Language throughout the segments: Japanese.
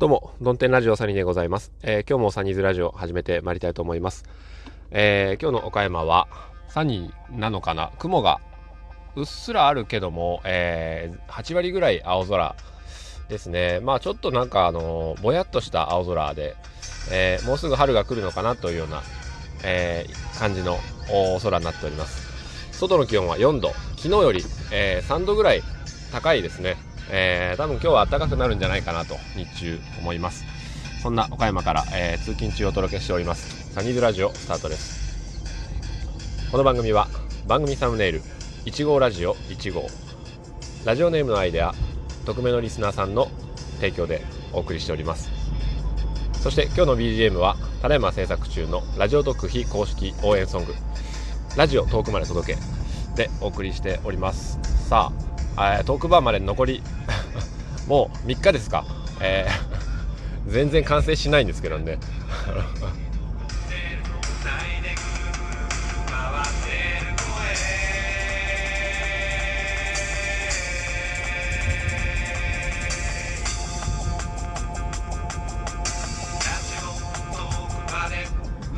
どうも、ドンテンラジオサニーでございます。えー、今日もサニーズラジオ始めてまいりたいと思います。えー、今日の岡山はサニーなのかな？雲がうっすらあるけども、えー、8割ぐらい青空ですね。まあちょっとなんかあのぼやっとした青空で、えー、もうすぐ春が来るのかなというような、えー、感じの空になっております。外の気温は4度、昨日より、えー、3度ぐらい高いですね。えー、多分今日は暖かくなるんじゃないかなと日中思います。そんな岡山から、えー、通勤中お届けしております。サニーズラジオスタートです。この番組は番組サムネイル1号ラジオ1号ラジオネームのアイデア匿名のリスナーさんの提供でお送りしております。そして今日の BGM はただいま制作中のラジオ特費公式応援ソング。ラジオ遠くまで届けでお送りしております。さあトークバーまで残り もう3日ですか、えー、全然完成しないんですけどね。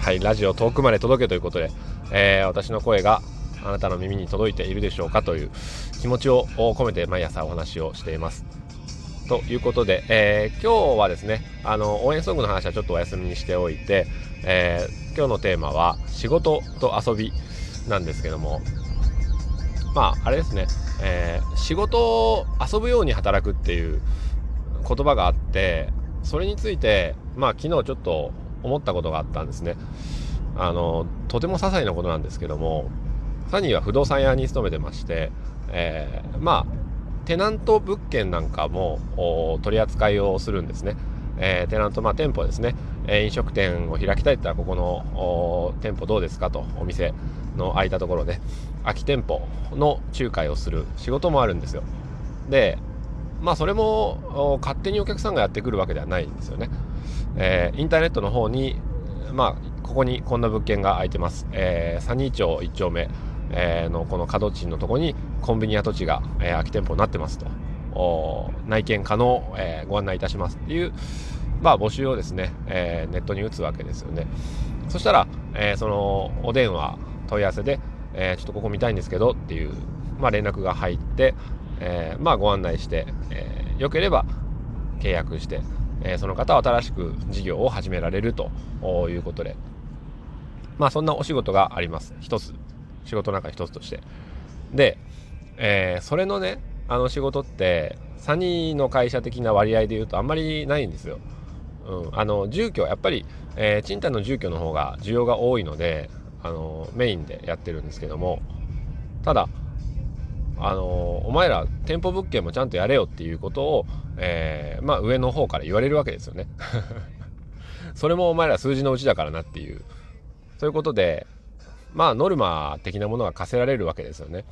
はい、ラジオ遠くまで届けということで、えー、私の声があなたの耳に届いているでしょうかという気持ちを込めて毎朝お話をしています。ということで、えー、今日はですねあの応援ソングの話はちょっとお休みにしておいて、えー、今日のテーマは仕事と遊びなんですけどもまああれですね、えー、仕事を遊ぶように働くっていう言葉があってそれについてまあ昨日ちょっと思ったことがあったんですねあのとても些細なことなんですけどもサニーは不動産屋に勤めてましてえー、まあテナント物件なんかも取り扱いをするんですね。えー、テナント、まあ、店舗ですね、えー、飲食店を開きたいって言ったらここの店舗どうですかとお店の空いたところで空き店舗の仲介をする仕事もあるんですよ。でまあそれも勝手にお客さんがやってくるわけではないんですよね、えー、インターネットの方にまあここにこんな物件が空いてます、えー、サニー町1丁目。えー、のこの角地のとこにコンビニ跡地が、えー、空き店舗になってますと。内見可能、えー、ご案内いたしますっていう、まあ、募集をですね、えー、ネットに打つわけですよね。そしたら、えー、そのお電話問い合わせで、えー、ちょっとここ見たいんですけどっていう、まあ、連絡が入って、えー、まあご案内して、えー、よければ契約して、えー、その方は新しく事業を始められるということで。まあそんなお仕事があります。一つ。仕事の中一つとして。で、えー、それのねあの仕事ってサニーの会社的な割合で言うとあんまりないんですよ、うん、あの住居やっぱり、えー、賃貸の住居の方が需要が多いのであのメインでやってるんですけども。ただあのお前ら店舗物件もちゃんとやれよっていうことを、えー、まあ上の方から言われるわけですよね。それもお前ら数字のうちだからなっていう。そういうことでまあノルマ的なものが課せられるわけですよね。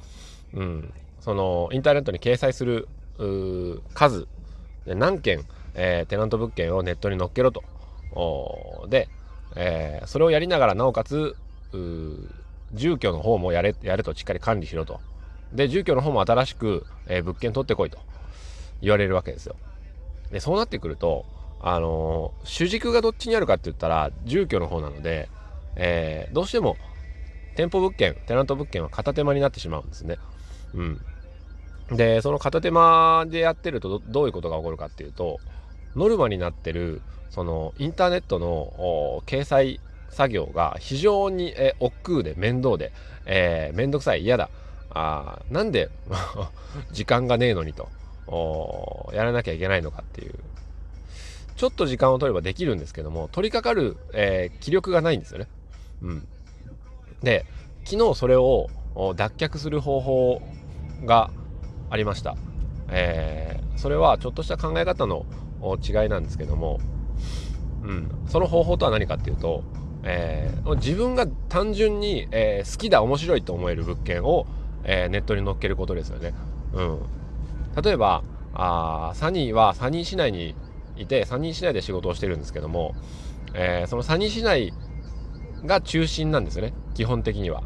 うん、そのインターネットに掲載する数。何件、えー、テナント物件をネットに載っけろと。で、えー、それをやりながらなおかつ住居の方もやれやれとしっかり管理しろと。で住居の方も新しく、えー、物件取ってこいと。言われるわけですよ。でそうなってくるとあの、主軸がどっちにあるかって言ったら住居の方なので、えー、どうしても店舗物件、テナント物件は片手間になってしまうんですね。うん。で、その片手間でやってるとどういうことが起こるかっていうと、ノルマになってる、そのインターネットの掲載作業が非常に、え億劫で面倒で、えー、めんどくさい、嫌だ。あなんで 時間がねえのにと、やらなきゃいけないのかっていう。ちょっと時間を取ればできるんですけども、取り掛かる、えー、気力がないんですよね。うん。で昨日それを脱却する方法がありました、えー、それはちょっとした考え方の違いなんですけども、うん、その方法とは何かっていうと、えー、自分が単純に、えー、好きだ面白いと思える物件を、えネットに載っけることですよね、うん、例えばあサニーはサニー市内にいてサニー市内で仕事をしてるんですけども、えそのサニー市内が中心なんですよね。基本的には。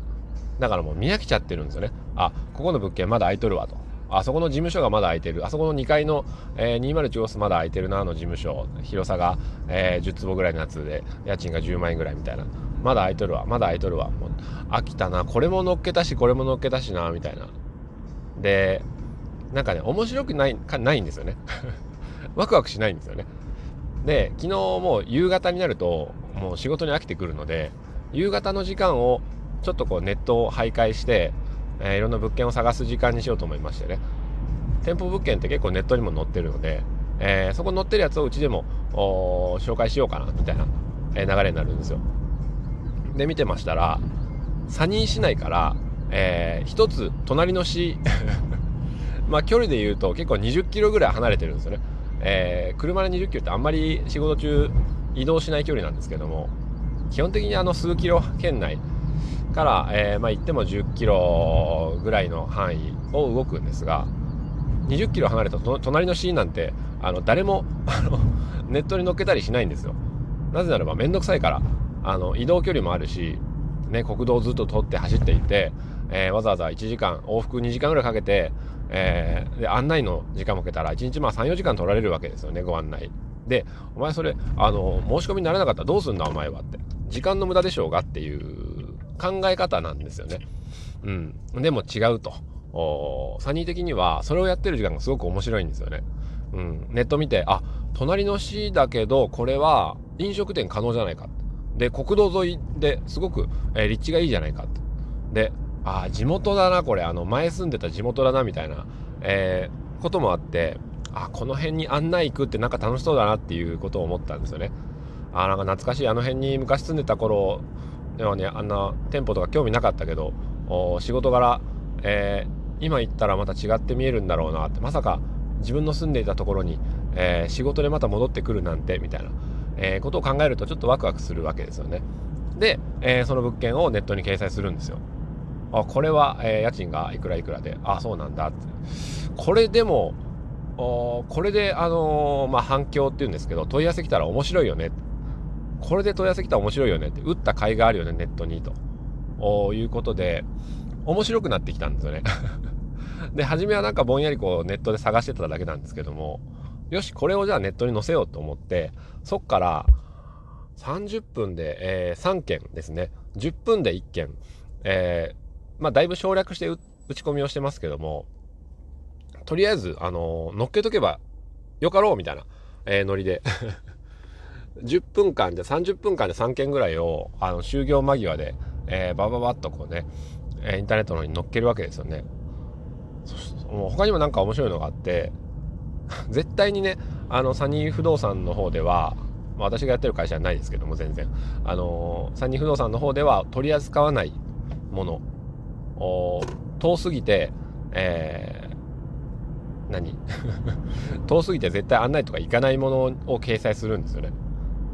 だからもう見飽きちゃってるんですよね。あここの物件まだ空いとるわと。あそこの事務所がまだ空いてる。あそこの2階の、えー、201号室まだ空いてるなあの事務所。広さが、えー、10坪ぐらいのやつで家賃が10万円ぐらいみたいな。まだ空いとるわ。まだ空いとるわ。もう飽きたな。これも乗っけたしこれも乗っけたしなみたいな。でなんかね面白くないかないんですよね。ワクワクしないんですよね。で昨日もう夕方になるともう仕事に飽きてくるので夕方の時間をちょっとこうネットを徘徊して、えー、いろんな物件を探す時間にしようと思いましてね。店舗物件って結構ネットにも載ってるので、えー、そこ載ってるやつをうちでも紹介しようかなみたいな、え流れになるんですよ。で見てましたらサニー市内から、えー、一つ隣の市 まあ距離で言うと結構20キロぐらい離れてるんですよね、えー、車で20キロってあんまり仕事中移動しない距離なんですけども基本的にあの数キロ圏内から、えー、まあ、行っても10キロぐらいの範囲を動くんですが20キロ離れた隣の市なんてあの誰も あのネットに載っけたりしないんですよ。なぜならば面倒くさいからあの移動距離もあるし、ね、国道をずっと通って走っていて、えー、わざわざ1時間往復2時間ぐらいかけて、えー、で案内の時間もかけたら1日まあ34時間取られるわけですよねご案内。でお前それあの申し込みにならなかったらどうすんだお前はって。時間の無駄でしょうがっていう考え方なんですよね。うん。でも違うと。サニー的にはそれをやってる時間がすごく面白いんですよね。うん、ネット見てあ隣の市だけどこれは飲食店可能じゃないかで、国道沿いですごく、えー、立地がいいじゃないか。で、ああ、地元だな、これ。あの、前住んでた地元だな、みたいな、えー、こともあって、あ、この辺に案内行くってなんか楽しそうだなっていうことを思ったんですよね。あ、なんか懐かしい。あの辺に昔住んでた頃ではね、あんな店舗とか興味なかったけど、お仕事柄、えー、今行ったらまた違って見えるんだろうなって。まさか自分の住んでいたところに、えー、仕事でまた戻ってくるなんて、みたいな。えー、ことを考えるとちょっとワクワクするわけですよね。で、え、その物件をネットに掲載するんですよ。あ、これは、え、家賃がいくらいくらで、あ、そうなんだって。これでも、これで、あのー、まあ、反響っていうんですけど、問い合わせ来たら面白いよね。これで問い合わせ来たら面白いよねって、打った甲斐があるよね、ネットに、ということで、面白くなってきたんですよね。で、初めはなんかぼんやりこうネットで探してただけなんですけども、よし、これをじゃあネットに載せようと思って、そっから30分で、えー、3件ですね。10分で1件。えー、まあ、だいぶ省略して打ち込みをしてますけども、とりあえず、あの、乗っけとけばよかろうみたいな、えー、ノリで。10分間で、30分間で3件ぐらいを、あの、就業間際で、えー、バババッとこうね、えインターネットの方に乗っけるわけですよね。もう他にもなんか面白いのがあって、絶対にね、あの、サニー不動産の方では、私がやってる会社はないですけども、全然。あのサニー不動産の方では取り扱わないもの、遠すぎて、えー、何？遠すぎて絶対案内とか行かないものを掲載するんですよね。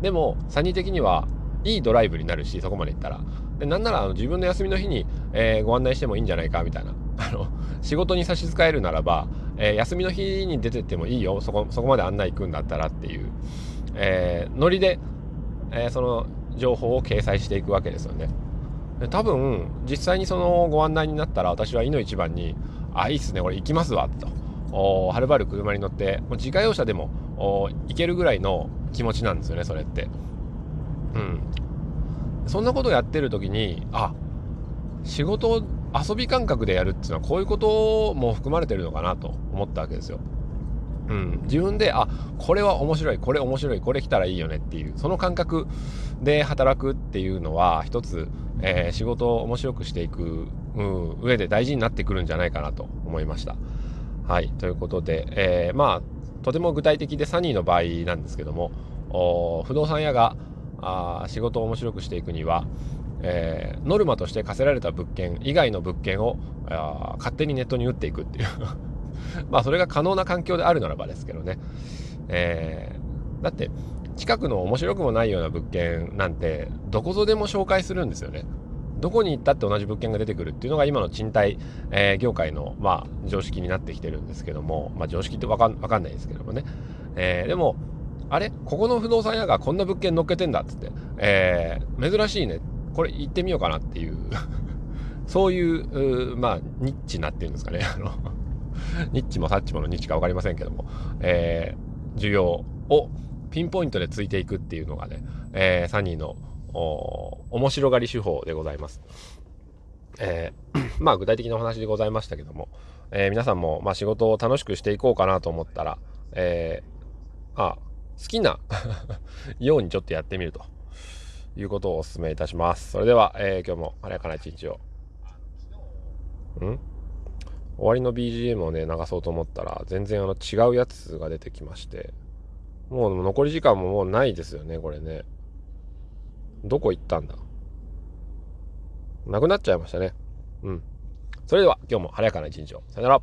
でも、サニー的には、いいドライブになるし、そこまで行ったら。で、なんなら、あの自分の休みの日に、えー、ご案内してもいいんじゃないか、みたいな。あの、仕事に差し支えるならば、えー、休みの日に出てってもいいよそこそこまで案内行くんだったらっていう、えー、ノリで、えー、その情報を掲載していくわけですよね。多分実際にそのご案内になったら私はいの一番に「あいいっすね俺行きますわ」とはるばる車に乗ってもう自家用車でも行けるぐらいの気持ちなんですよねそれって。うん。そんなことをやってる時にあ仕事遊び感覚でやるっていうのはこういうことも含まれてるのかなと思ったわけですよ。うん、自分であこれは面白いこれ面白いこれ来たらいいよねっていうその感覚で働くっていうのは一つ、えー、仕事を面白くしていく、うん、上で大事になってくるんじゃないかなと思いました。はいということで、えー、まあとても具体的でサニーの場合なんですけども不動産屋があ仕事を面白くしていくには、えー、ノルマとして課せられた物件以外の物件をあ勝手にネットに打っていくっていう。まあそれが可能な環境であるならばですけどね、えー、だって近くの面白くもないような物件なんてどこぞでも紹介するんですよね。どこに行ったって同じ物件が出てくるっていうのが今の賃貸、えー、業界の、まあ、常識になってきてるんですけども、まあ、常識ってわかんわかんないですけどもね、えー、でもあれ？ここの不動産屋がこんな物件乗っけてんだっつって、えー、珍しいね。これ行ってみようかなっていう。そういう、まあ、ニッチなっていうんですかね。あのニッチもサッチものニッチか分かりませんけども、えー、需要をピンポイントでついていくっていうのがね、えー、サニーの面白がり手法でございます。えー、まあ具体的なお話でございましたけども、えー、皆さんも、まあ、仕事を楽しくしていこうかなと思ったら、えー、あ好きな ようにちょっとやってみるということをお勧めいたします。それでは、えー、今日も晴れやかな一日を。ん？終わりの BGM をね、流そうと思ったら、全然あの違うやつが出てきまして、もう残り時間ももうないですよね、これね。どこ行ったんだ？なくなっちゃいましたね。うん。それでは今日も晴れやかな一日を。さよなら。